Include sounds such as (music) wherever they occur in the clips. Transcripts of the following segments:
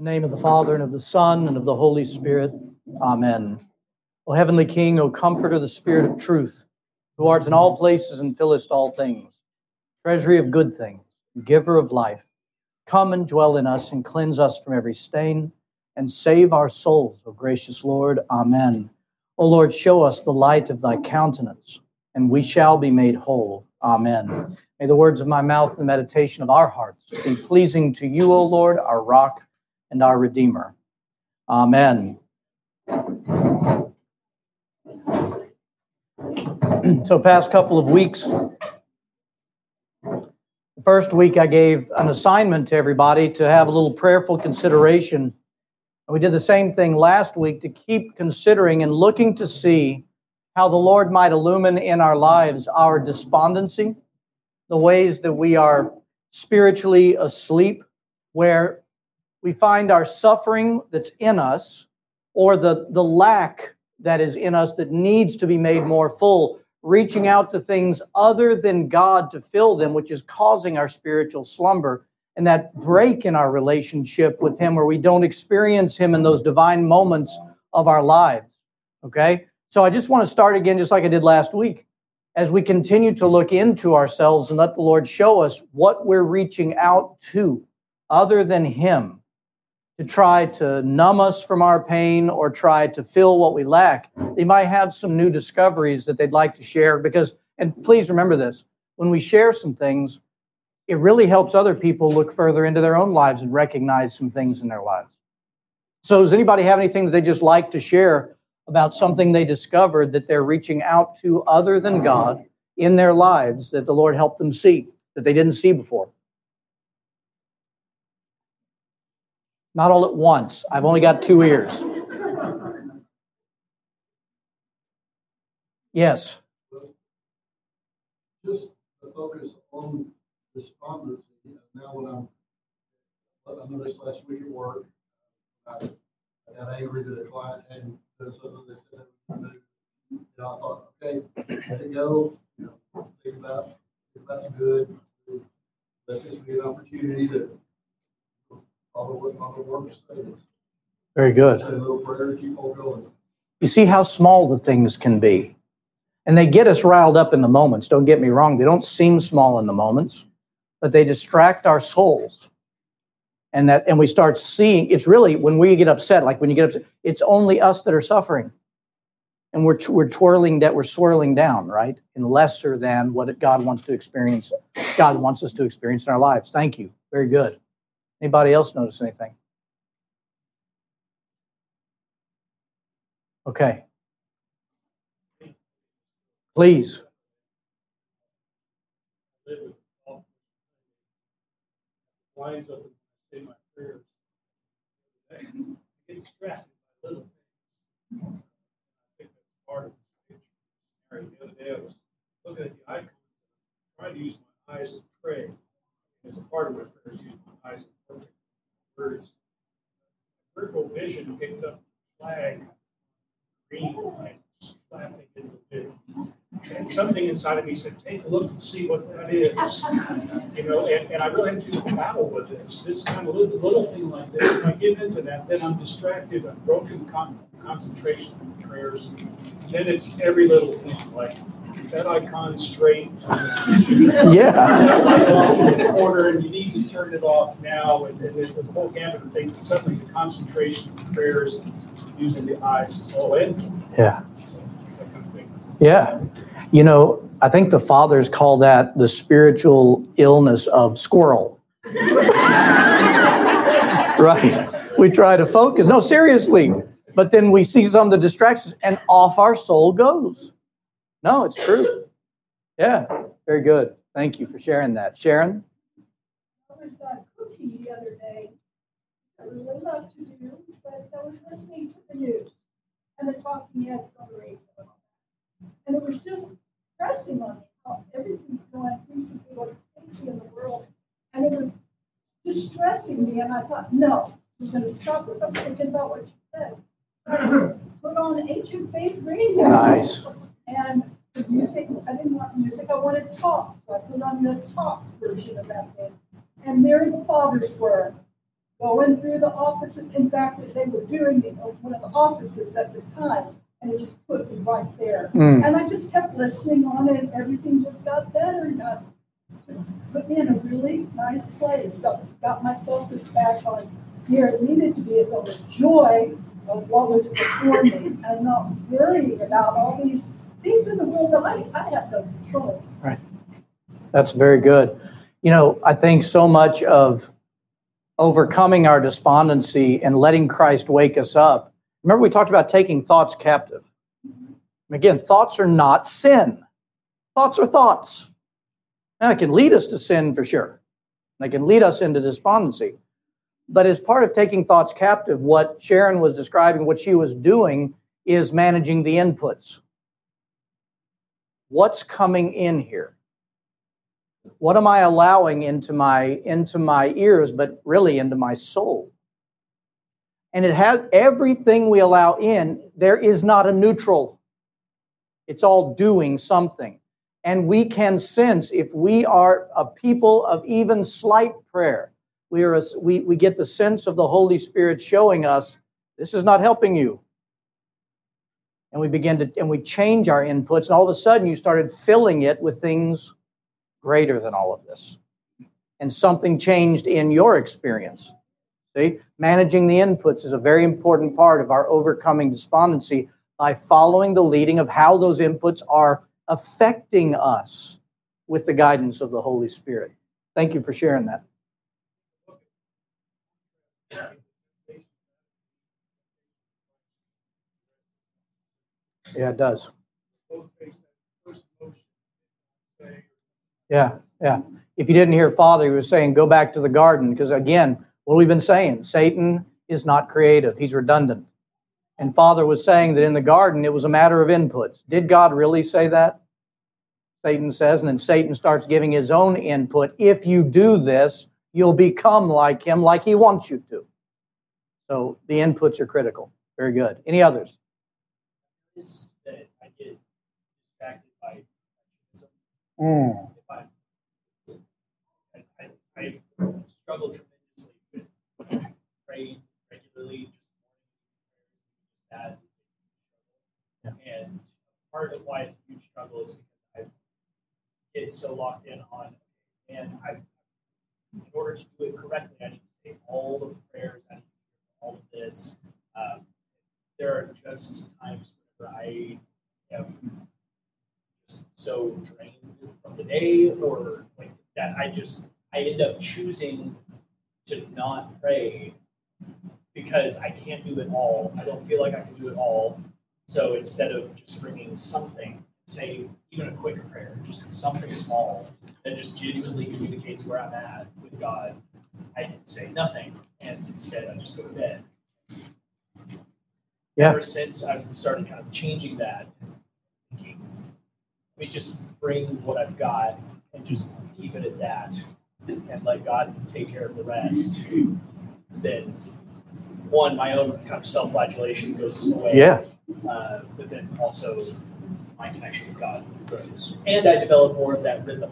The name of the Father, and of the Son, and of the Holy Spirit. Amen. O heavenly King, O comforter, the Spirit of truth, who art in all places and fillest all things, treasury of good things, giver of life, come and dwell in us and cleanse us from every stain and save our souls, O gracious Lord. Amen. O Lord, show us the light of thy countenance, and we shall be made whole. Amen. May the words of my mouth and the meditation of our hearts be pleasing to you, O Lord, our rock and our Redeemer. Amen. (clears throat) so, past couple of weeks, the first week I gave an assignment to everybody to have a little prayerful consideration. We did the same thing last week to keep considering and looking to see how the Lord might illumine in our lives our despondency, the ways that we are spiritually asleep, where we find our suffering that's in us or the, the lack that is in us that needs to be made more full, reaching out to things other than God to fill them, which is causing our spiritual slumber and that break in our relationship with Him where we don't experience Him in those divine moments of our lives. Okay? So I just want to start again, just like I did last week, as we continue to look into ourselves and let the Lord show us what we're reaching out to other than Him to try to numb us from our pain or try to fill what we lack. They might have some new discoveries that they'd like to share because, and please remember this when we share some things, it really helps other people look further into their own lives and recognize some things in their lives. So, does anybody have anything that they just like to share about something they discovered that they're reaching out to other than God in their lives that the Lord helped them see that they didn't see before? Not all at once. I've only got two ears. Yes. Just to focus on despondency. Now, when I'm, I noticed last week at work, I, got angry that a client hadn't done something they said they would do. Know, I thought, okay, let it go. You know, think about, think about the good. Let this be an opportunity to very good. You see how small the things can be. And they get us riled up in the moments. Don't get me wrong. They don't seem small in the moments, but they distract our souls. And that and we start seeing it's really when we get upset, like when you get upset, it's only us that are suffering. And we're, we're twirling that we're swirling down, right? In lesser than what God wants to experience, God wants us to experience in our lives. Thank you. Very good. Anybody else notice anything? Okay. Please. Looking at the icons, trying to use my eyes to pray. As a part of my prayers, use my eyes perfect words. Peripheral vision picked up flag, green lights flapping in the wind. And something inside of me said, take a look and see what that is. You know, and, and I really had to battle with this. This kind of little, little thing like this. If I get into that, then I'm distracted. I'm broken con- concentration in prayers. Then it's every little thing like is that icon straight? yeah. (laughs) Corner, and you need to turn it off now. And, and the whole gamut of things. suddenly the concentration of prayers using the eyes is all in. Yeah. Yeah. You know, I think the fathers call that the spiritual illness of squirrel. (laughs) right? We try to focus. No, seriously. But then we see some of the distractions and off our soul goes. No, it's true. Yeah, very good. Thank you for sharing that. Sharon? I was uh, cooking the other day. I really love to do, but I was listening to the news and the talking heads on the radio. And it was just pressing on me how everything's going, to be crazy in the world. And it was distressing me. And I thought, no, I'm going to stop this. I'm thinking about what you said. Put on Ancient Faith Radio. Nice. And the music, I didn't want music, I wanted talk. So I put on the talk version of that thing. And there the fathers were going through the offices. In fact, they were doing on one of the offices at the time, and it just put me right there. Mm. And I just kept listening on it, and everything just got better. And got, just put me in a really nice place. So got my focus back on where it needed to be is on the joy of what was before me and not worrying about all these things in the world that I, I have no control. Right. That's very good. You know, I think so much of overcoming our despondency and letting Christ wake us up. Remember, we talked about taking thoughts captive. Again, thoughts are not sin. Thoughts are thoughts. Now, it can lead us to sin for sure. They can lead us into despondency. But as part of taking thoughts captive, what Sharon was describing, what she was doing, is managing the inputs. What's coming in here? What am I allowing into my into my ears, but really into my soul? And it has everything we allow in, there is not a neutral. It's all doing something. And we can sense if we are a people of even slight prayer, we, are a, we, we get the sense of the Holy Spirit showing us this is not helping you. And we begin to, and we change our inputs, and all of a sudden you started filling it with things greater than all of this. And something changed in your experience. See, managing the inputs is a very important part of our overcoming despondency by following the leading of how those inputs are affecting us with the guidance of the Holy Spirit. Thank you for sharing that. Yeah, it does. Yeah, yeah. If you didn't hear Father, he was saying, go back to the garden. Because again, what we've been saying, Satan is not creative, he's redundant. And Father was saying that in the garden, it was a matter of inputs. Did God really say that? Satan says, and then Satan starts giving his own input. If you do this, you'll become like him, like he wants you to. So the inputs are critical. Very good. Any others? Is that I get distracted by Mm. I, I, I, struggle tremendously with praying regularly, just that is a huge struggle. And part of why it's a huge struggle is because I get so locked in on, and I, in order to do it correctly, I need to say all of the prayers, I need to do all of this. Um, there are just times whenever I am just so drained from the day or like that I just I end up choosing to not pray because I can't do it all. I don't feel like I can do it all. So instead of just bringing something, say even a quick prayer, just something small that just genuinely communicates where I'm at with God, I say nothing and instead I just go to bed. Yeah. Ever since I've started kind of changing that, thinking, let me just bring what I've got and just keep it at that and let God take care of the rest, then one, my own kind of self flagellation goes away. Yeah. Uh, but then also my connection with God grows. And I develop more of that rhythm.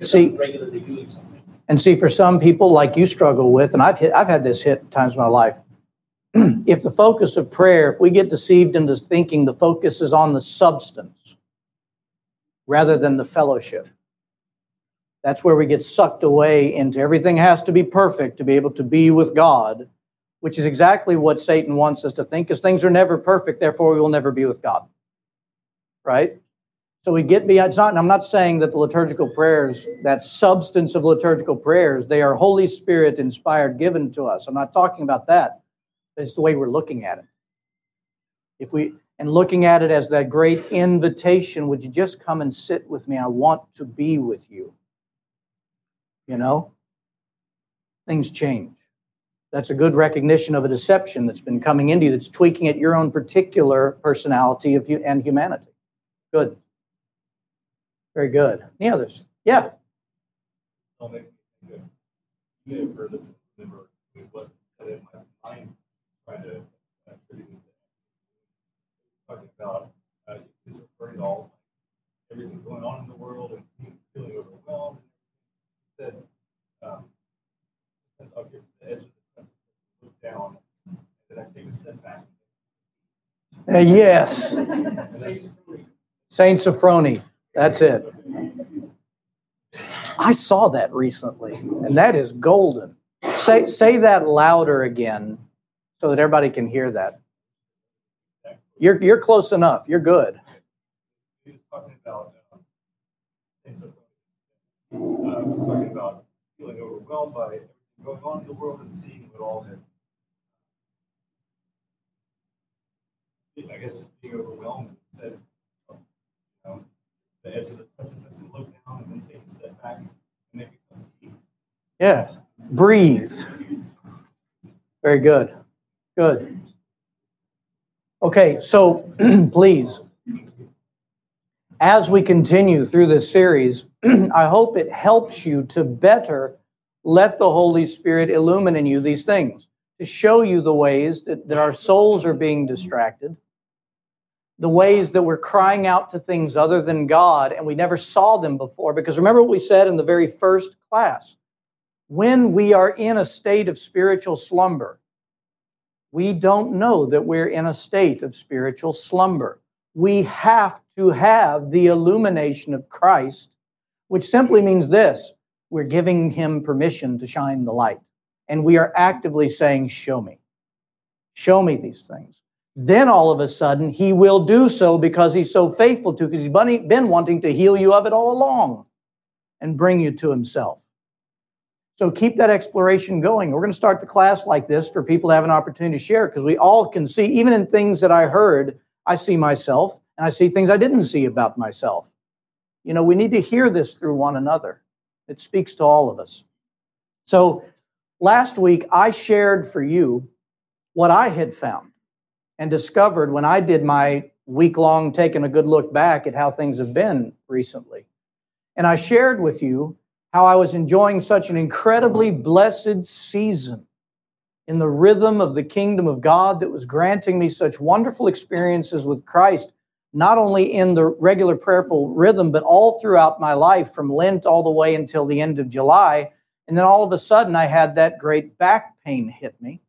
See- I'm regularly doing something. And see, for some people, like you struggle with, and I've hit, I've had this hit times in my life. (clears throat) if the focus of prayer, if we get deceived into thinking the focus is on the substance rather than the fellowship, that's where we get sucked away into everything has to be perfect to be able to be with God, which is exactly what Satan wants us to think, because things are never perfect, therefore we will never be with God. Right? So we get beyond, it's not, and I'm not saying that the liturgical prayers, that substance of liturgical prayers, they are Holy Spirit inspired, given to us. I'm not talking about that, but it's the way we're looking at it. If we, and looking at it as that great invitation, would you just come and sit with me? I want to be with you. You know? Things change. That's a good recognition of a deception that's been coming into you, that's tweaking at your own particular personality of you and humanity. Good. Very good. Any others? Yeah. Uh, uh, everything going on in the world and feeling overwhelmed. Um, as I'll get to the edge of the step back. Uh, yes. Saint Sophrony. That's it. I saw that recently, and that is golden. Say, say that louder again so that everybody can hear that. You're, you're close enough. You're good. He was talking about um, uh, was talking about feeling overwhelmed by everything going on in the world and seeing what all that. I guess just being overwhelmed. He said, oh, you know, the edge of the precipice and look down and then take a step back and of tea. Yeah. Breathe. Very good. Good. Okay, so (clears throat) please, as we continue through this series, (clears throat) I hope it helps you to better let the Holy Spirit illumine in you these things, to show you the ways that, that our souls are being distracted, the ways that we're crying out to things other than God and we never saw them before. Because remember what we said in the very first class when we are in a state of spiritual slumber, we don't know that we're in a state of spiritual slumber. We have to have the illumination of Christ, which simply means this we're giving him permission to shine the light. And we are actively saying, Show me. Show me these things. Then all of a sudden, he will do so because he's so faithful to, because he's been wanting to heal you of it all along and bring you to himself. So keep that exploration going. We're going to start the class like this for people to have an opportunity to share because we all can see, even in things that I heard, I see myself and I see things I didn't see about myself. You know, we need to hear this through one another. It speaks to all of us. So last week, I shared for you what I had found and discovered when I did my week long taking a good look back at how things have been recently. And I shared with you how I was enjoying such an incredibly blessed season in the rhythm of the kingdom of God that was granting me such wonderful experiences with Christ, not only in the regular prayerful rhythm, but all throughout my life from Lent all the way until the end of July. And then all of a sudden, I had that great back pain hit me.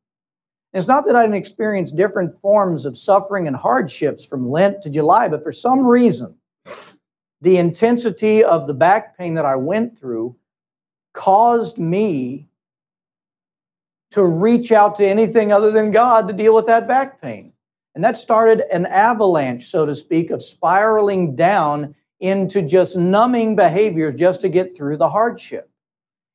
It's not that I didn't experience different forms of suffering and hardships from Lent to July, but for some reason, the intensity of the back pain that I went through caused me to reach out to anything other than God to deal with that back pain. And that started an avalanche, so to speak, of spiraling down into just numbing behaviors just to get through the hardship.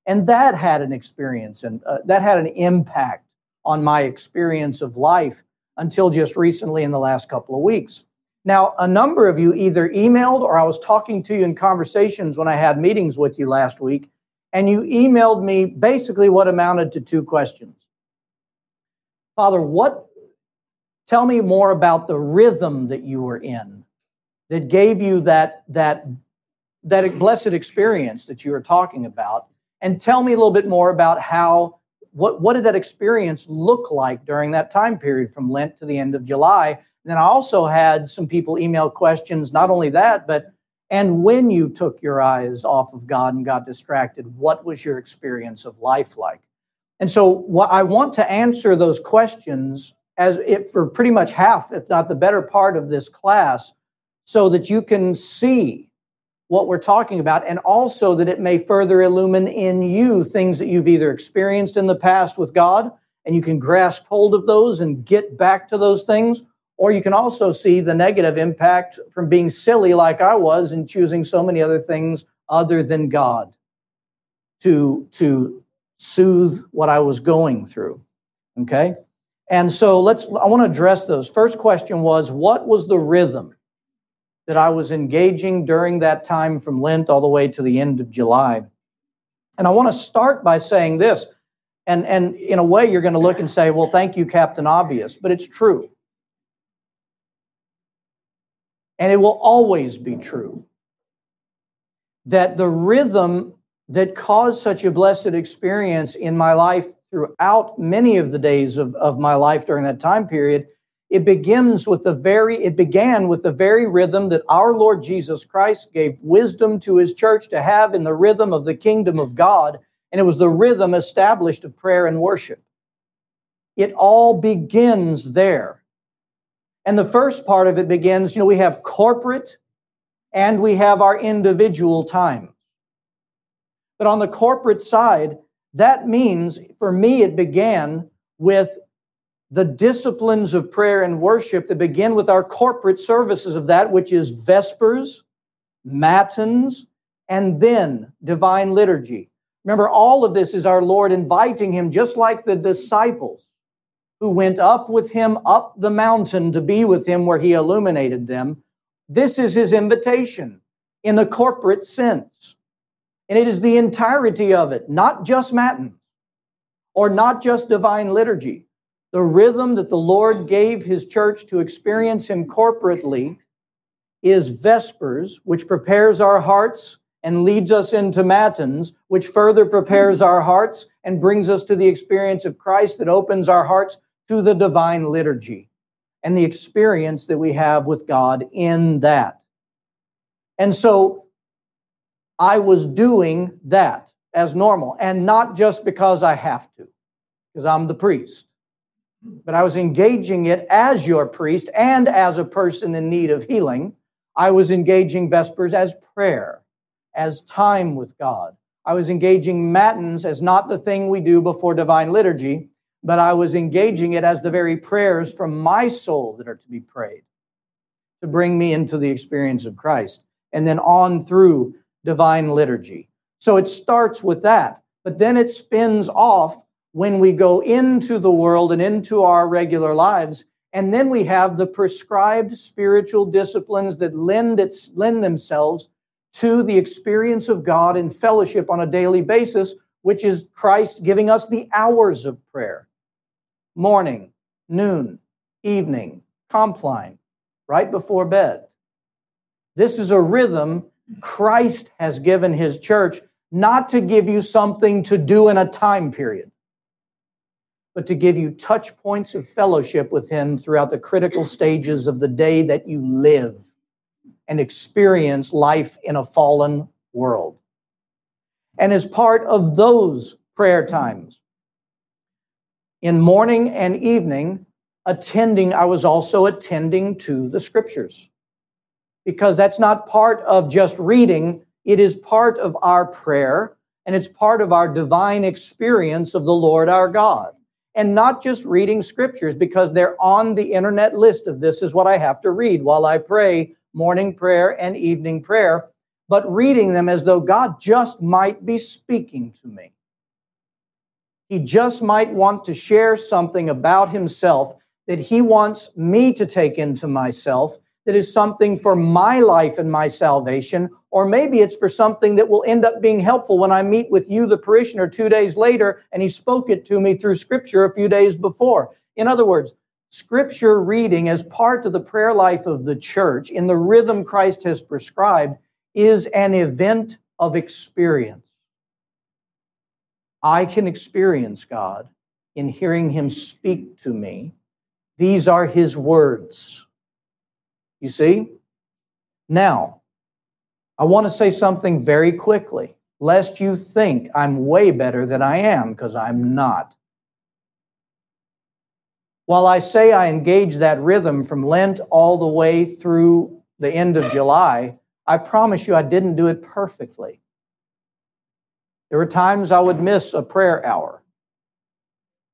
And that had an experience and uh, that had an impact on my experience of life until just recently in the last couple of weeks. Now, a number of you either emailed or I was talking to you in conversations when I had meetings with you last week, and you emailed me basically what amounted to two questions. Father, what tell me more about the rhythm that you were in that gave you that that that blessed experience that you were talking about and tell me a little bit more about how what, what did that experience look like during that time period from Lent to the end of July and then I also had some people email questions, not only that, but and when you took your eyes off of God and got distracted, what was your experience of life like? And so what I want to answer those questions as if for pretty much half, if not the better part of this class, so that you can see what we're talking about and also that it may further illumine in you things that you've either experienced in the past with God and you can grasp hold of those and get back to those things or you can also see the negative impact from being silly like I was and choosing so many other things other than God to, to soothe what I was going through. Okay? And so let's I want to address those. First question was what was the rhythm that I was engaging during that time from Lent all the way to the end of July? And I want to start by saying this. And, and in a way, you're going to look and say, well, thank you, Captain Obvious, but it's true. And it will always be true that the rhythm that caused such a blessed experience in my life throughout many of the days of, of my life during that time period it begins with the very it began with the very rhythm that our lord jesus christ gave wisdom to his church to have in the rhythm of the kingdom of god and it was the rhythm established of prayer and worship It all begins there. And the first part of it begins, you know, we have corporate and we have our individual time. But on the corporate side, that means for me, it began with the disciplines of prayer and worship that begin with our corporate services of that, which is Vespers, Matins, and then divine liturgy. Remember, all of this is our Lord inviting him, just like the disciples who went up with him up the mountain to be with him where he illuminated them. This is his invitation in a corporate sense. And it is the entirety of it, not just Matins or not just divine liturgy. The rhythm that the Lord gave his church to experience him corporately is Vespers, which prepares our hearts and leads us into Matins, which further prepares our hearts and brings us to the experience of Christ that opens our hearts to the divine liturgy and the experience that we have with God in that. And so I was doing that as normal, and not just because I have to, because I'm the priest, but I was engaging it as your priest and as a person in need of healing. I was engaging Vespers as prayer, as time with God. I was engaging Matins as not the thing we do before divine liturgy, but I was engaging it as the very prayers from my soul that are to be prayed to bring me into the experience of Christ, and then on through divine liturgy. So it starts with that, but then it spins off when we go into the world and into our regular lives. And then we have the prescribed spiritual disciplines that lend, its, lend themselves to the experience of God in fellowship on a daily basis, which is Christ giving us the hours of prayer morning, noon, evening, compline, right before bed. This is a rhythm Christ has given his church not to give you something to do in a time period, but to give you touch points of fellowship with him throughout the critical stages of the day that you live and experience life in a fallen world. And as part of those prayer times, in morning and evening, attending, I was also attending to the scriptures. Because that's not part of just reading, it is part of our prayer and it's part of our divine experience of the Lord our God. And not just reading scriptures because they're on the internet list of this is what I have to read while I pray morning prayer and evening prayer, but reading them as though God just might be speaking to me. He just might want to share something about himself that he wants me to take into myself that is something for my life and my salvation, or maybe it's for something that will end up being helpful when I meet with you, the parishioner, two days later, and he spoke it to me through scripture a few days before. In other words, scripture reading as part of the prayer life of the church in the rhythm Christ has prescribed is an event of experience. I can experience God in hearing Him speak to me. These are His words. You see? Now, I want to say something very quickly, lest you think I'm way better than I am, because I'm not. While I say I engage that rhythm from Lent all the way through the end of July, I promise you I didn't do it perfectly. There were times I would miss a prayer hour.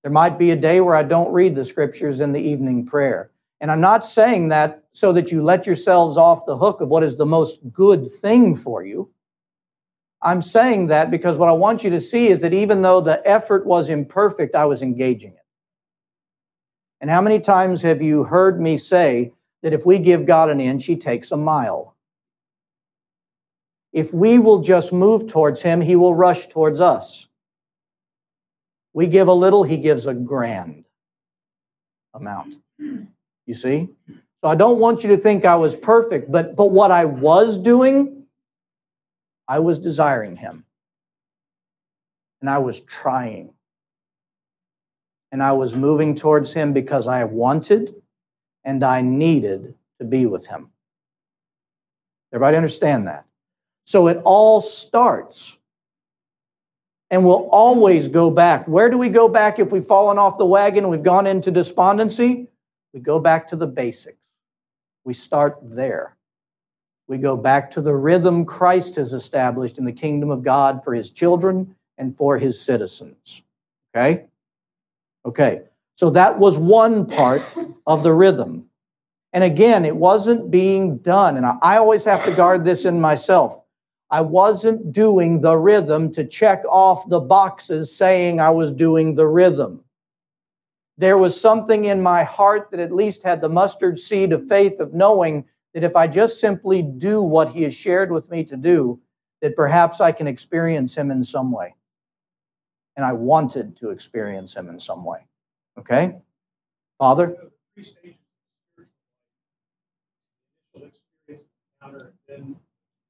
There might be a day where I don't read the scriptures in the evening prayer. And I'm not saying that so that you let yourselves off the hook of what is the most good thing for you. I'm saying that because what I want you to see is that even though the effort was imperfect, I was engaging it. And how many times have you heard me say that if we give God an inch, he takes a mile? If we will just move towards him, he will rush towards us. We give a little, he gives a grand amount. You see? So I don't want you to think I was perfect, but, but what I was doing, I was desiring him. And I was trying. And I was moving towards him because I wanted and I needed to be with him. Everybody understand that? So it all starts And we'll always go back. Where do we go back if we've fallen off the wagon we've gone into despondency? We go back to the basics. We start there. We go back to the rhythm Christ has established in the kingdom of God for his children and for his citizens. Okay? Okay. So that was one part of the rhythm. And again, it wasn't being done. And I always have to guard this in myself. I wasn't doing the rhythm to check off the boxes saying I was doing the rhythm. There was something in my heart that at least had the mustard seed of faith of knowing that if I just simply do what he has shared with me to do, that perhaps I can experience him in some way. And I wanted to experience him in some way. Okay? Father?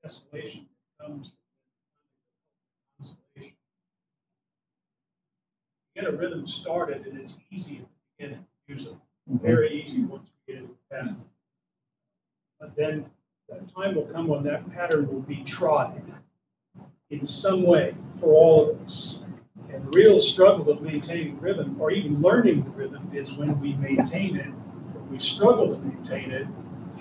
desolation comes Get a rhythm started and it's easy at the beginning, usually. Mm-hmm. Very easy once we get into the pattern. But then that time will come when that pattern will be tried in some way for all of us. And the real struggle of maintaining rhythm, or even learning the rhythm, is when we maintain it. When we struggle to maintain it,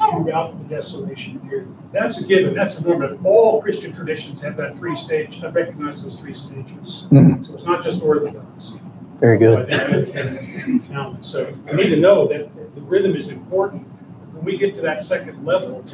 throughout the desolation period. That's a given. That's a norm. All Christian traditions have that three stage. I recognize those three stages. Mm-hmm. So it's not just orthodoxy. Very good. So we need to know that the rhythm is important. When we get to that second level,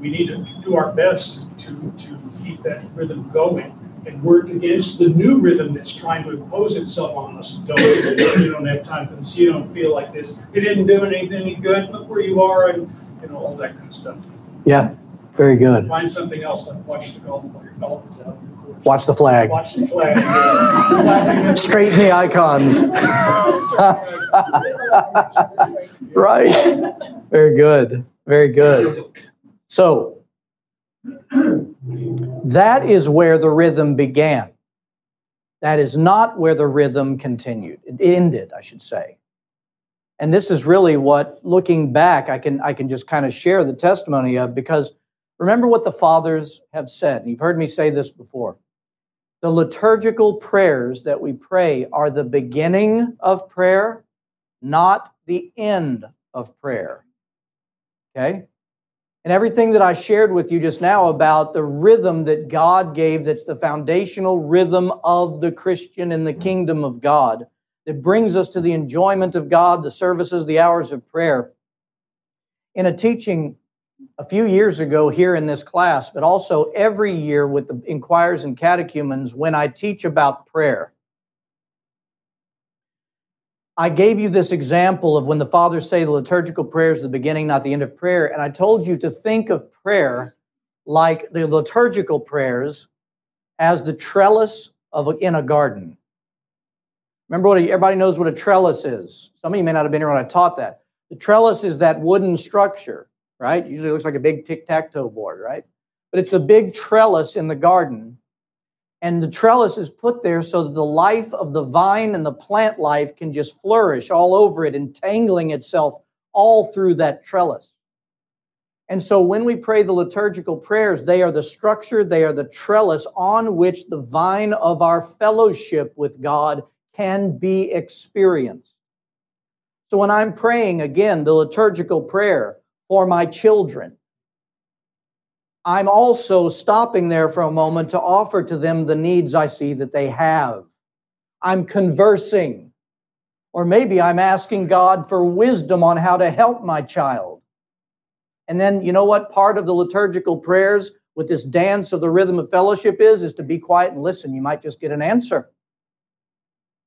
we need to do our best to, to keep that rhythm going and work against the new rhythm that's trying to impose itself on us. Don't you don't have time for this. You don't feel like this. It didn't do anything any good. Look where you are, and you know all that kind of stuff. Yeah, very good. Find something else like watch the golf while your golf is out. Watch the flag. Watch the flag. (laughs) Straighten the icons. (laughs) right. Very good. Very good. So that is where the rhythm began. That is not where the rhythm continued. It ended, I should say. And this is really what, looking back, I can, I can just kind of share the testimony of because remember what the fathers have said. You've heard me say this before. The liturgical prayers that we pray are the beginning of prayer, not the end of prayer. Okay? And everything that I shared with you just now about the rhythm that God gave, that's the foundational rhythm of the Christian in the kingdom of God, that brings us to the enjoyment of God, the services, the hours of prayer. In a teaching a few years ago here in this class, but also every year with the inquirers and catechumens when I teach about prayer, I gave you this example of when the fathers say the liturgical prayer is the beginning, not the end of prayer. And I told you to think of prayer like the liturgical prayers as the trellis of a, in a garden. Remember what everybody knows what a trellis is. Some of you may not have been here when I taught that. The trellis is that wooden structure, right? Usually looks like a big tic-tac-toe board, right? But it's a big trellis in the garden and the trellis is put there so that the life of the vine and the plant life can just flourish all over it, entangling itself all through that trellis. And so when we pray the liturgical prayers, they are the structure, they are the trellis on which the vine of our fellowship with God can be experienced. So when I'm praying again the liturgical prayer for my children, I'm also stopping there for a moment to offer to them the needs I see that they have. I'm conversing. Or maybe I'm asking God for wisdom on how to help my child. And then, you know what part of the liturgical prayers with this dance of the rhythm of fellowship is? Is to be quiet and listen. You might just get an answer.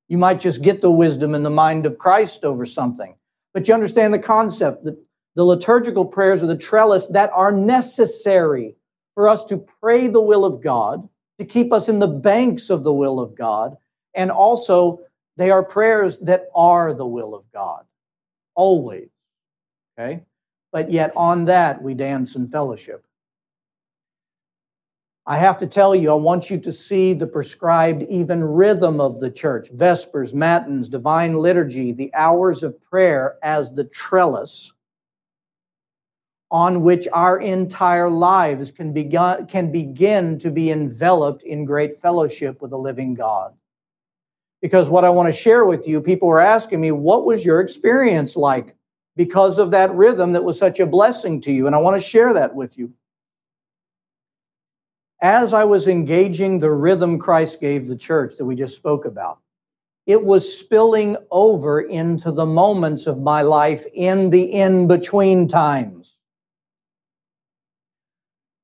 You might just get the wisdom in the mind of Christ over something. But you understand the concept that the liturgical prayers of the trellis that are necessary for us to pray the will of God, to keep us in the banks of the will of God, and also they are prayers that are the will of God, always. Okay? But yet on that we dance in fellowship. I have to tell you, I want you to see the prescribed even rhythm of the church Vespers, Matins, Divine Liturgy, the hours of prayer as the trellis on which our entire lives can begin, can begin to be enveloped in great fellowship with the living God. Because what I want to share with you, people were asking me, what was your experience like because of that rhythm that was such a blessing to you? And I want to share that with you. As I was engaging the rhythm Christ gave the church that we just spoke about, it was spilling over into the moments of my life in the in between times.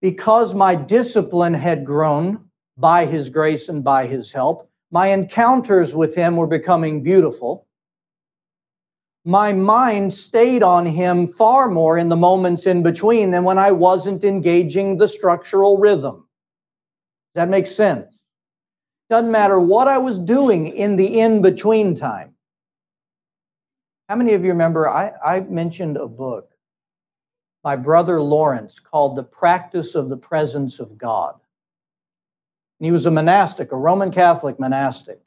Because my discipline had grown by His grace and by His help, my encounters with Him were becoming beautiful. My mind stayed on Him far more in the moments in between than when I wasn't engaging the structural rhythm. That makes sense? Doesn't matter what I was doing in the in between time. How many of you remember? I, I mentioned a book by Brother Lawrence called The Practice of the Presence of God. And he was a monastic, a Roman Catholic monastic.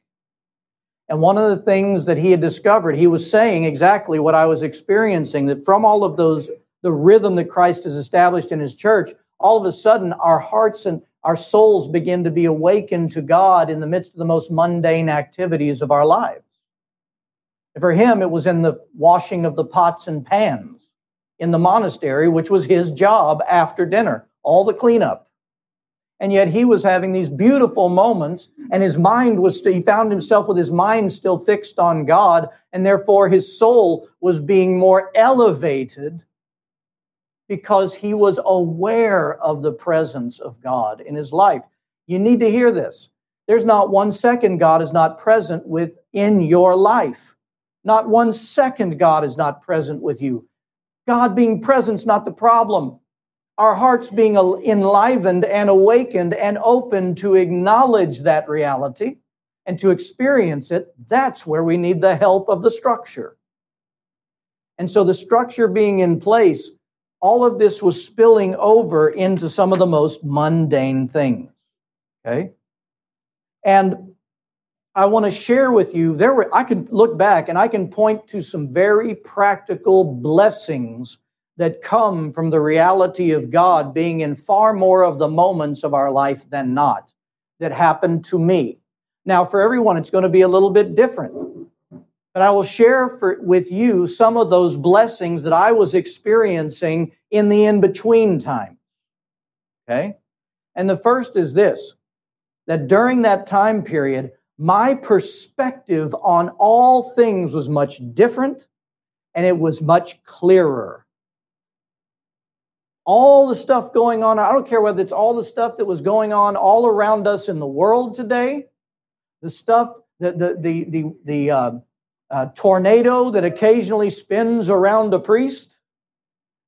And one of the things that he had discovered, he was saying exactly what I was experiencing that from all of those, the rhythm that Christ has established in his church, all of a sudden our hearts and our souls begin to be awakened to God in the midst of the most mundane activities of our lives. And For him, it was in the washing of the pots and pans in the monastery, which was his job after dinner, all the cleanup. And yet he was having these beautiful moments, and his mind was, he found himself with his mind still fixed on God, and therefore his soul was being more elevated because he was aware of the presence of God in his life. You need to hear this. There's not one second God is not present within your life. Not one second God is not present with you. God being present is not the problem. Our hearts being enlivened and awakened and open to acknowledge that reality and to experience it, that's where we need the help of the structure. And so the structure being in place all of this was spilling over into some of the most mundane things. Okay? And I want to share with you there were I can look back and I can point to some very practical blessings that come from the reality of God being in far more of the moments of our life than not that happened to me. Now for everyone it's going to be a little bit different. But I will share for, with you some of those blessings that I was experiencing in the in between time. Okay? And the first is this that during that time period, my perspective on all things was much different and it was much clearer. All the stuff going on, I don't care whether it's all the stuff that was going on all around us in the world today, the stuff, the, the, the, the, the uh, a tornado that occasionally spins around a priest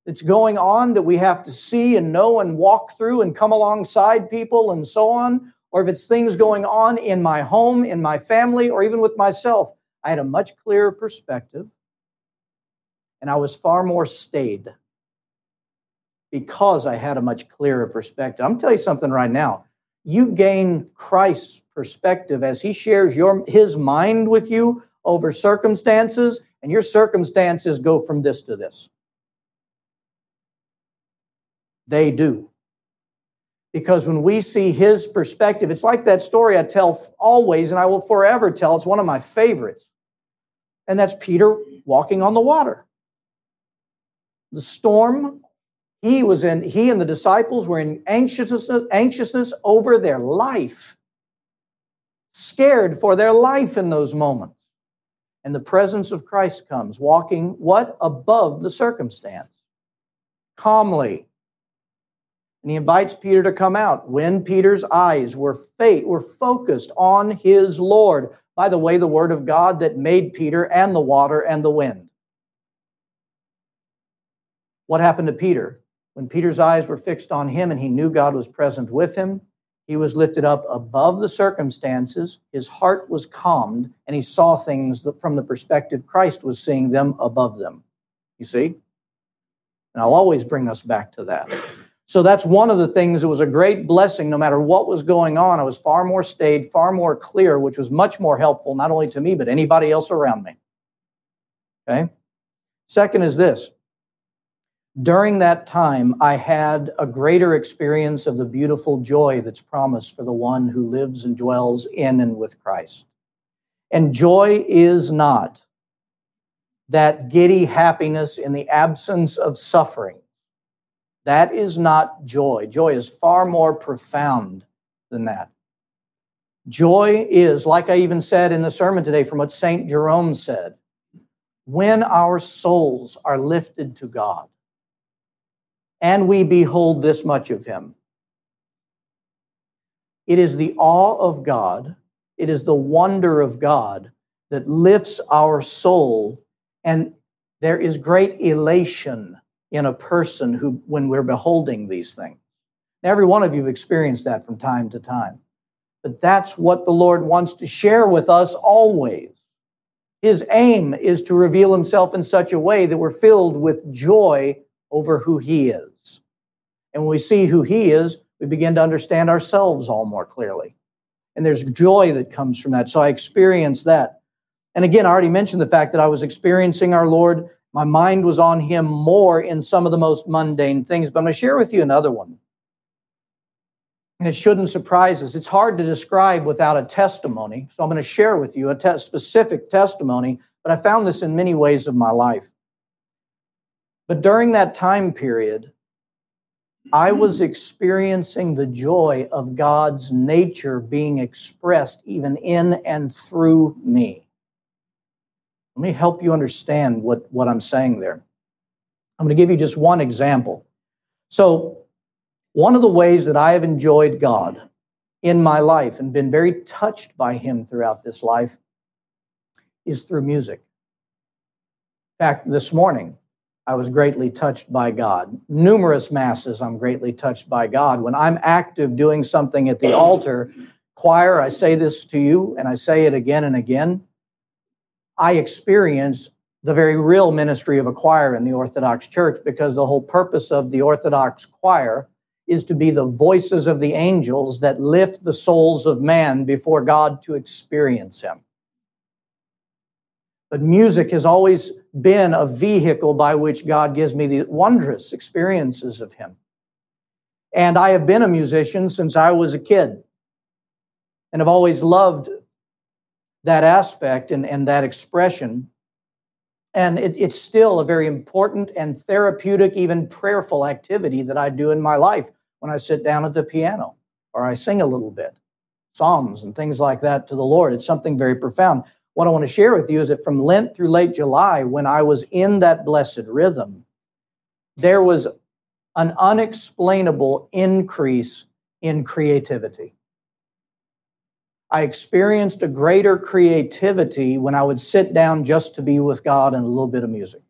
that's going on that we have to see and know and walk through and come alongside people and so on, or if it's things going on in my home, in my family, or even with myself, I had a much clearer perspective and I was far more stayed because I had a much clearer perspective. I'm telling you something right now. You gain Christ's perspective as he shares your his mind with you over circumstances, and your circumstances go from this to this. They do. Because when we see his perspective, it's like that story I tell always, and I will forever tell. It's one of my favorites. And that's Peter walking on the water. The storm, he was in, he and the disciples were in anxiousness, anxiousness over their life, scared for their life in those moments and the presence of Christ comes, walking what? Above the circumstance, calmly. And he invites Peter to come out. When Peter's eyes were fate were focused on his Lord, by the way, the word of God that made Peter and the water and the wind. What happened to Peter? When Peter's eyes were fixed on him and he knew God was present with him, he was lifted up above the circumstances. His heart was calmed, and he saw things from the perspective Christ was seeing them above them. You see? And I'll always bring us back to that. So that's one of the things that was a great blessing. No matter what was going on, I was far more stayed, far more clear, which was much more helpful, not only to me, but anybody else around me. Okay? Second is this during that time, I had a greater experience of the beautiful joy that's promised for the one who lives and dwells in and with Christ. And joy is not that giddy happiness in the absence of suffering. That is not joy. Joy is far more profound than that. Joy is, like I even said in the sermon today, from what St. Jerome said, when our souls are lifted to God and we behold this much of Him. It is the awe of God, it is the wonder of God that lifts our soul, and there is great elation in a person who, when we're beholding these things. Every one of you have experienced that from time to time. But that's what the Lord wants to share with us always. His aim is to reveal himself in such a way that we're filled with joy over who he is. And when we see who he is, we begin to understand ourselves all more clearly. And there's joy that comes from that. So I experienced that. And again, I already mentioned the fact that I was experiencing our Lord. My mind was on him more in some of the most mundane things. But I'm going to share with you another one. And it shouldn't surprise us. It's hard to describe without a testimony. So I'm going to share with you a te- specific testimony, but I found this in many ways of my life. But during that time period, I was experiencing the joy of God's nature being expressed even in and through me. Let me help you understand what, what I'm saying there. I'm going to give you just one example. So, one of the ways that I have enjoyed God in my life and been very touched by Him throughout this life is through music. In fact, this morning, I was greatly touched by God. Numerous masses, I'm greatly touched by God. When I'm active doing something at the altar, choir, I say this to you and I say it again and again. I experience the very real ministry of a choir in the Orthodox Church because the whole purpose of the Orthodox choir is to be the voices of the angels that lift the souls of man before God to experience Him. But music has always been a vehicle by which God gives me the wondrous experiences of Him. And I have been a musician since I was a kid and have always loved that aspect and, and that expression. And it, it's still a very important and therapeutic, even prayerful activity that I do in my life when I sit down at the piano or I sing a little bit, psalms and things like that to the Lord. It's something very profound what I want to share with you is that from Lent through late July, when I was in that blessed rhythm, there was an unexplainable increase in creativity. I experienced a greater creativity when I would sit down just to be with God and a little bit of music.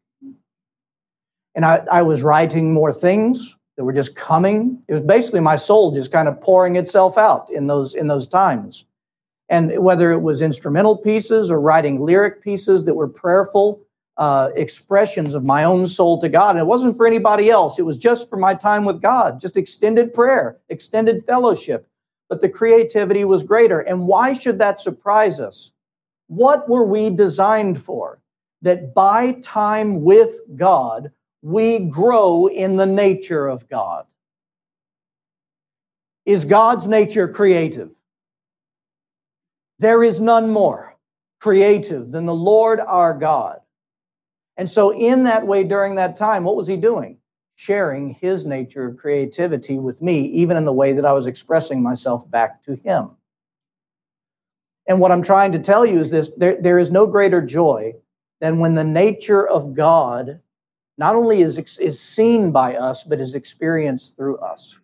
And I, I was writing more things that were just coming. It was basically my soul just kind of pouring itself out in those in those times. And whether it was instrumental pieces or writing lyric pieces that were prayerful uh, expressions of my own soul to God. And it wasn't for anybody else, it was just for my time with God, just extended prayer, extended fellowship. But the creativity was greater. And why should that surprise us? What were we designed for? That by time with God, we grow in the nature of God. Is God's nature creative? There is none more creative than the Lord our God. And so, in that way, during that time, what was he doing? Sharing his nature of creativity with me, even in the way that I was expressing myself back to him. And what I'm trying to tell you is this there, there is no greater joy than when the nature of God not only is, is seen by us, but is experienced through us.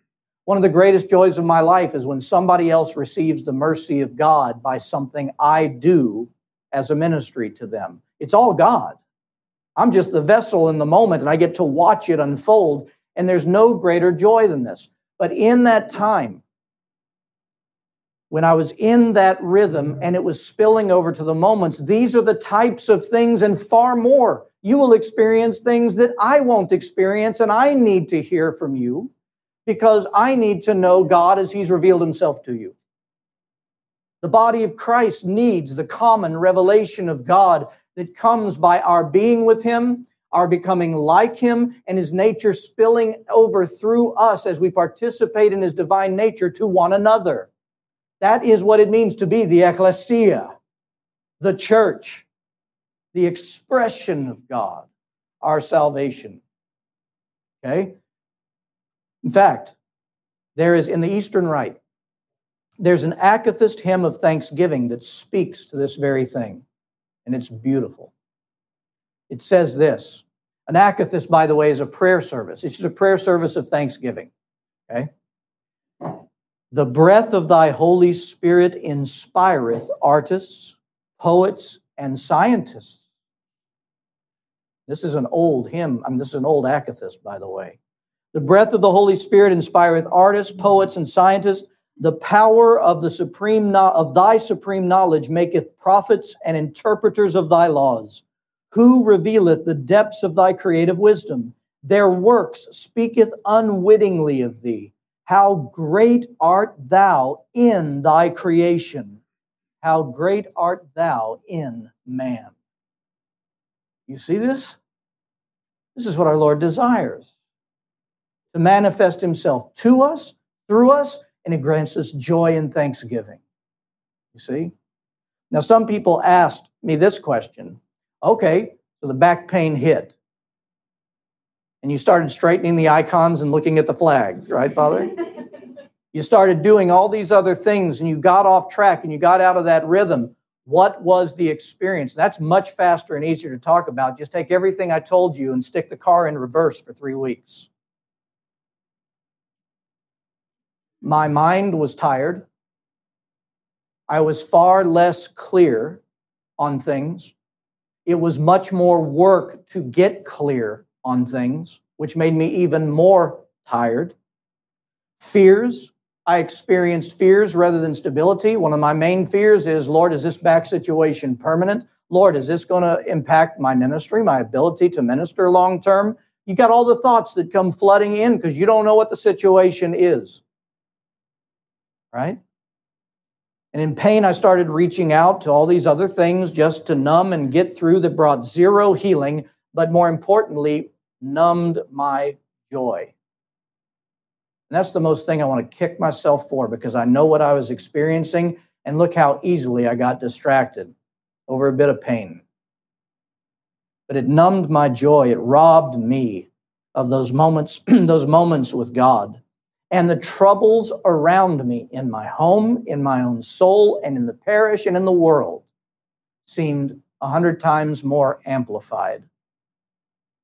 One of the greatest joys of my life is when somebody else receives the mercy of God by something I do as a ministry to them. It's all God. I'm just the vessel in the moment and I get to watch it unfold. And there's no greater joy than this. But in that time, when I was in that rhythm and it was spilling over to the moments, these are the types of things and far more. You will experience things that I won't experience, and I need to hear from you because I need to know God as He's revealed Himself to you. The body of Christ needs the common revelation of God that comes by our being with Him, our becoming like him and his nature spilling over through us as we participate in his divine nature to one another. That is what it means to be the ecclesia, the church, the expression of God, our salvation. Okay? In fact, there is in the Eastern Rite, there's an akathist hymn of thanksgiving that speaks to this very thing, and it's beautiful. It says this an akathist, by the way, is a prayer service. It's just a prayer service of thanksgiving. Okay? The breath of thy Holy Spirit inspireth artists, poets, and scientists. This is an old hymn. I mean, this is an old akathist, by the way. The breath of the Holy Spirit inspireth artists, poets, and scientists. The power of the supreme no- of thy supreme knowledge maketh prophets and interpreters of thy laws. Who revealeth the depths of thy creative wisdom? Their works speaketh unwittingly of thee. How great art thou in thy creation! How great art thou in man! You see this? This is what our Lord desires to manifest himself to us, through us, and it grants us joy and thanksgiving. You see? Now, some people asked me this question okay, so the back pain hit. And you started straightening the icons and looking at the flag, right, Father? (laughs) you started doing all these other things and you got off track and you got out of that rhythm. What was the experience? That's much faster and easier to talk about. Just take everything I told you and stick the car in reverse for three weeks. My mind was tired. I was far less clear on things. It was much more work to get clear on things, which made me even more tired. Fears. I experienced fears rather than stability. One of my main fears is Lord, is this back situation permanent? Lord, is this going to impact my ministry, my ability to minister long term? You got all the thoughts that come flooding in because you don't know what the situation is. Right? And in pain, I started reaching out to all these other things just to numb and get through that brought zero healing, but more importantly, numbed my joy. And that's the most thing I want to kick myself for because I know what I was experiencing and look how easily I got distracted over a bit of pain. But it numbed my joy. It robbed me of those moments, (clears throat) those moments with God and the troubles around me in my home, in my own soul, and in the parish and in the world seemed a hundred times more amplified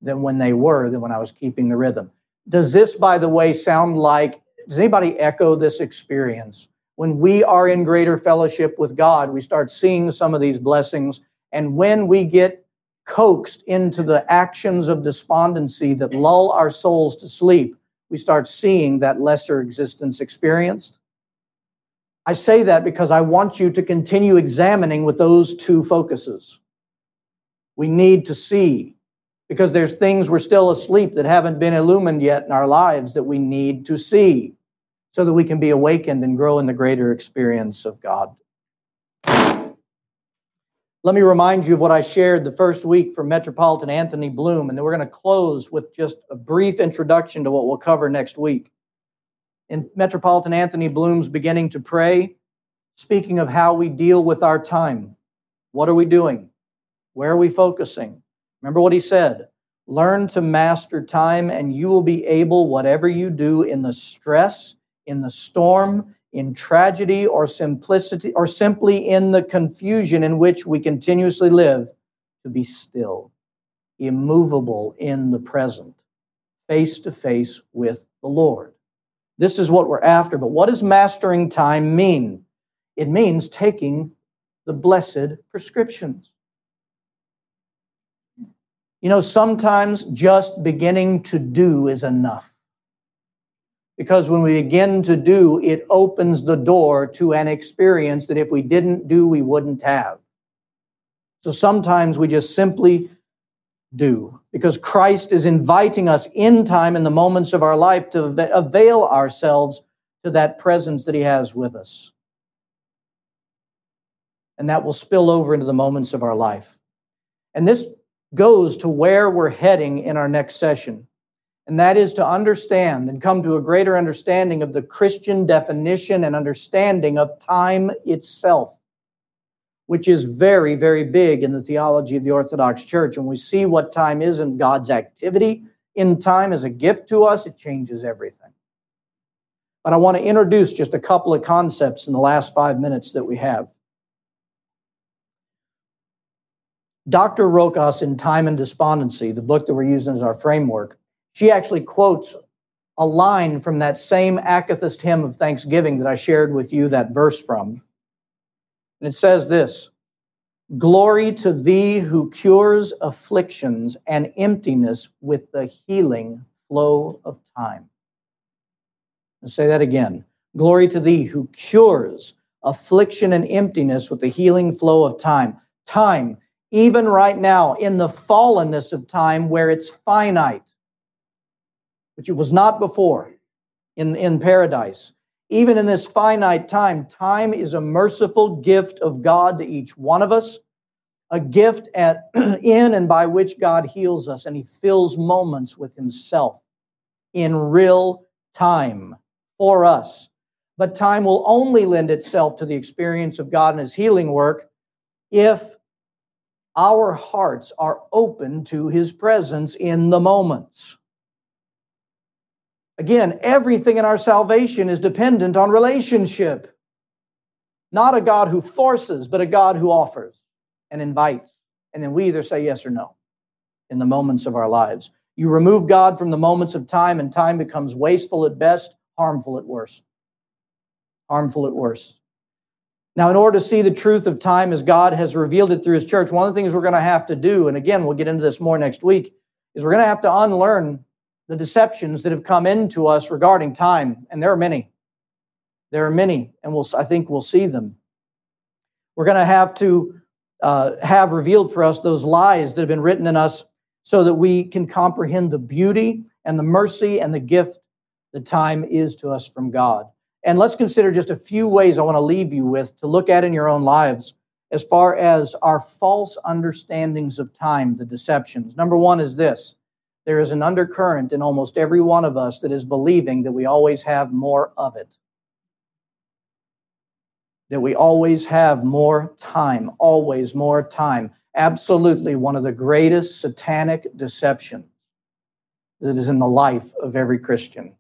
than when they were than when I was keeping the rhythm. Does this, by the way, sound like, does anybody echo this experience? When we are in greater fellowship with God, we start seeing some of these blessings. And when we get coaxed into the actions of despondency that lull our souls to sleep, we start seeing that lesser existence experienced. I say that because I want you to continue examining with those two focuses. We need to see because there's things we're still asleep that haven't been illumined yet in our lives that we need to see so that we can be awakened and grow in the greater experience of God. Let me remind you of what I shared the first week from Metropolitan Anthony Bloom, and then we're going to close with just a brief introduction to what we'll cover next week. In Metropolitan Anthony Bloom's Beginning to Pray, speaking of how we deal with our time. What are we doing? Where are we focusing? Remember what he said learn to master time, and you will be able, whatever you do in the stress, in the storm, in tragedy or simplicity or simply in the confusion in which we continuously live to be still immovable in the present face to face with the lord. This is what we're after but what does mastering time mean? It means taking the blessed prescriptions. You know sometimes just beginning to do is enough because when we begin to do, it opens the door to an experience that if we didn't do, we wouldn't have. So sometimes we just simply do because Christ is inviting us in time in the moments of our life to avail ourselves to that presence that He has with us. And that will spill over into the moments of our life. And this goes to where we're heading in our next session. And that is to understand and come to a greater understanding of the Christian definition and understanding of time itself, which is very, very big in the theology of the Orthodox Church. And we see what time is in God's activity in time as a gift to us, it changes everything. But I want to introduce just a couple of concepts in the last five minutes that we have. Dr. Roccas in Time and Despondency, the book that we're using as our framework, she actually quotes a line from that same Akathist hymn of thanksgiving that I shared with you that verse from. And it says this Glory to thee who cures afflictions and emptiness with the healing flow of time. I'll say that again. Glory to thee who cures affliction and emptiness with the healing flow of time. Time, even right now, in the fallenness of time where it's finite, which it was not before in, in paradise. Even in this finite time, time is a merciful gift of God to each one of us, a gift at, (clears throat) in and by which God heals us, and He fills moments with Himself in real time for us. But time will only lend itself to the experience of God and His healing work if our hearts are open to His presence in the moments. Again, everything in our salvation is dependent on relationship. Not a God who forces, but a God who offers and invites. And then we either say yes or no in the moments of our lives. You remove God from the moments of time, and time becomes wasteful at best, harmful at worst. Harmful at worst. Now, in order to see the truth of time as God has revealed it through His church, one of the things we're going to have to do, and again, we'll get into this more next week, is we're going to have to unlearn the deceptions that have come into us regarding time, and there are many. There are many, and we'll, I think we'll see them. We're going to have to uh, have revealed for us those lies that have been written in us so that we can comprehend the beauty and the mercy and the gift that time is to us from God. And let's consider just a few ways I want to leave you with to look at in your own lives as far as our false understandings of time, the deceptions. Number one is this there is an undercurrent in almost every one of us that is believing that we always have more of it. That we always have more time, always more time. Absolutely one of the greatest satanic deceptions that is in the life of every Christian.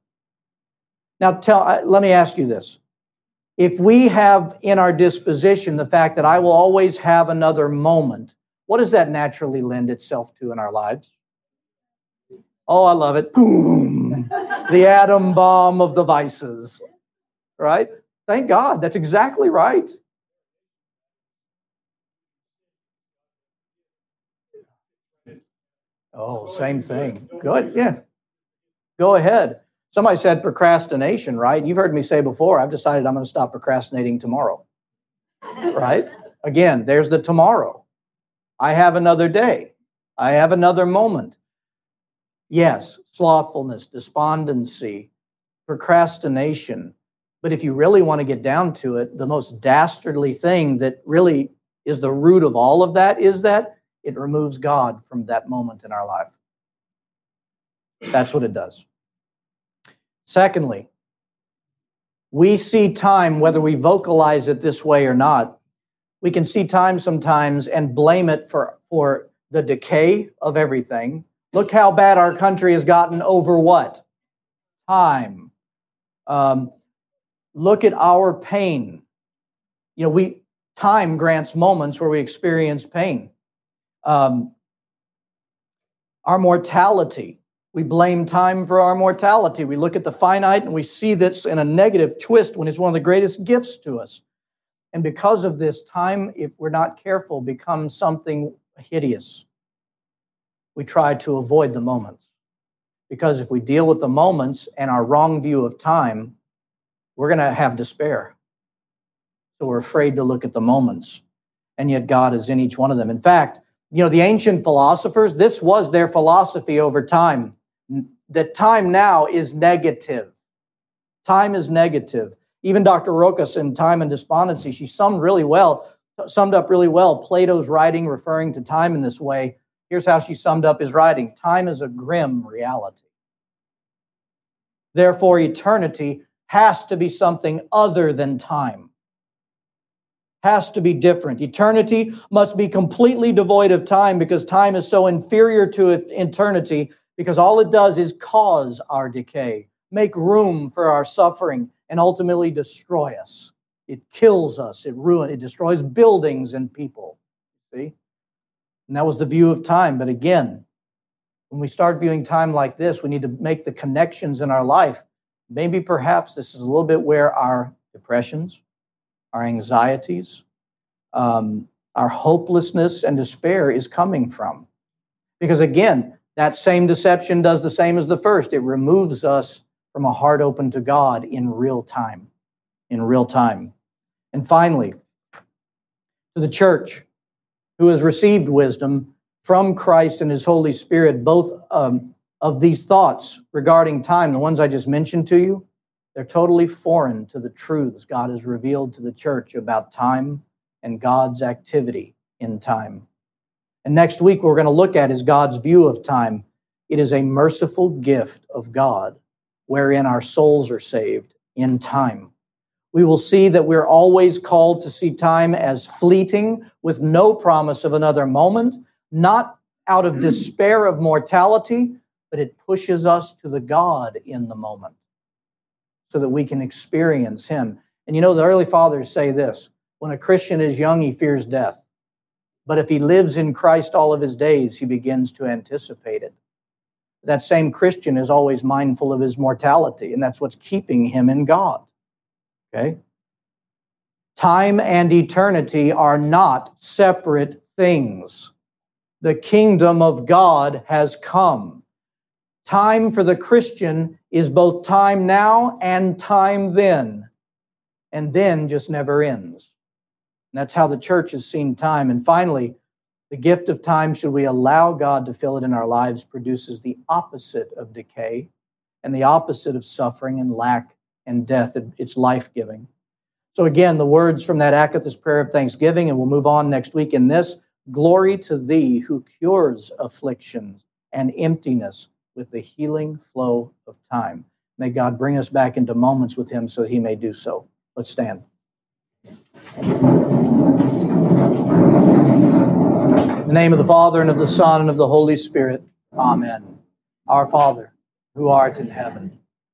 Now, tell, let me ask you this. If we have in our disposition the fact that I will always have another moment, what does that naturally lend itself to in our lives? Oh, I love it. Boom. the atom bomb of the vices. Right? Thank God. That's exactly right. Oh, same thing. Good. Yeah. Go ahead. Somebody said procrastination, right? You've heard me say before, I've decided I'm going to stop procrastinating tomorrow. Right? Again, there's the tomorrow. I have another day. I have another moment. Yes, slothfulness, despondency, procrastination. But if you really want to get down to it, the most dastardly thing that really is the root of all of that is that it removes God from that moment in our life. That's what it does. Secondly, we see time, whether we vocalize it this way or not, we can see time sometimes and blame it for, for the decay of everything, Look how bad our country has gotten over what? Time. Um, look at our pain. You know, we time grants moments where we experience pain. Um, our mortality. We blame time for our mortality. We look at the finite and we see this in a negative twist when it's one of the greatest gifts to us. And because of this, time, if we're not careful, becomes something hideous we try to avoid the moments. Because if we deal with the moments and our wrong view of time, we're going to have despair. So we're afraid to look at the moments. And yet God is in each one of them. In fact, you know, the ancient philosophers, this was their philosophy over time that time now is negative. Time is negative. Even Dr. Roccas in Time and Despondency, she summed really well, summed up really well Plato's writing referring to time in this way Here's how she summed up his writing Time is a grim reality. Therefore, eternity has to be something other than time. Has to be different. Eternity must be completely devoid of time because time is so inferior to eternity because all it does is cause our decay, make room for our suffering, and ultimately destroy us. It kills us, it ruins, it destroys buildings and people. See? And that was the view of time. But again, when we start viewing time like this, we need to make the connections in our life. Maybe perhaps this is a little bit where our depressions, our anxieties, um, our hopelessness and despair is coming from. Because again, that same deception does the same as the first. It removes us from a heart open to God in real time. In real time. And finally, to the church, who has received wisdom from Christ and his Holy Spirit, both um, of these thoughts regarding time, the ones I just mentioned to you, they're totally foreign to the truths God has revealed to the church about time and God's activity in time. And next week, we're going to look at is God's view of time. It is a merciful gift of God wherein our souls are saved in time. We will see that we're always called to see time as fleeting with no promise of another moment, not out of hmm. despair of mortality, but it pushes us to the God in the moment so that we can experience Him. And you know, the early fathers say this when a Christian is young, he fears death. But if he lives in Christ all of his days, he begins to anticipate it. That same Christian is always mindful of his mortality, and that's what's keeping him in God. Okay? Time and eternity are not separate things. The kingdom of God has come. Time for the Christian is both time now and time then, and then just never ends. And that's how the church has seen time. And finally, the gift of time, should we allow God to fill it in our lives, produces the opposite of decay and the opposite of suffering and lack and death. It's life giving. So, again, the words from that Akathist prayer of thanksgiving, and we'll move on next week in this Glory to thee who cures afflictions and emptiness with the healing flow of time. May God bring us back into moments with him so he may do so. Let's stand. In the name of the Father, and of the Son, and of the Holy Spirit. Amen. Our Father, who art in heaven,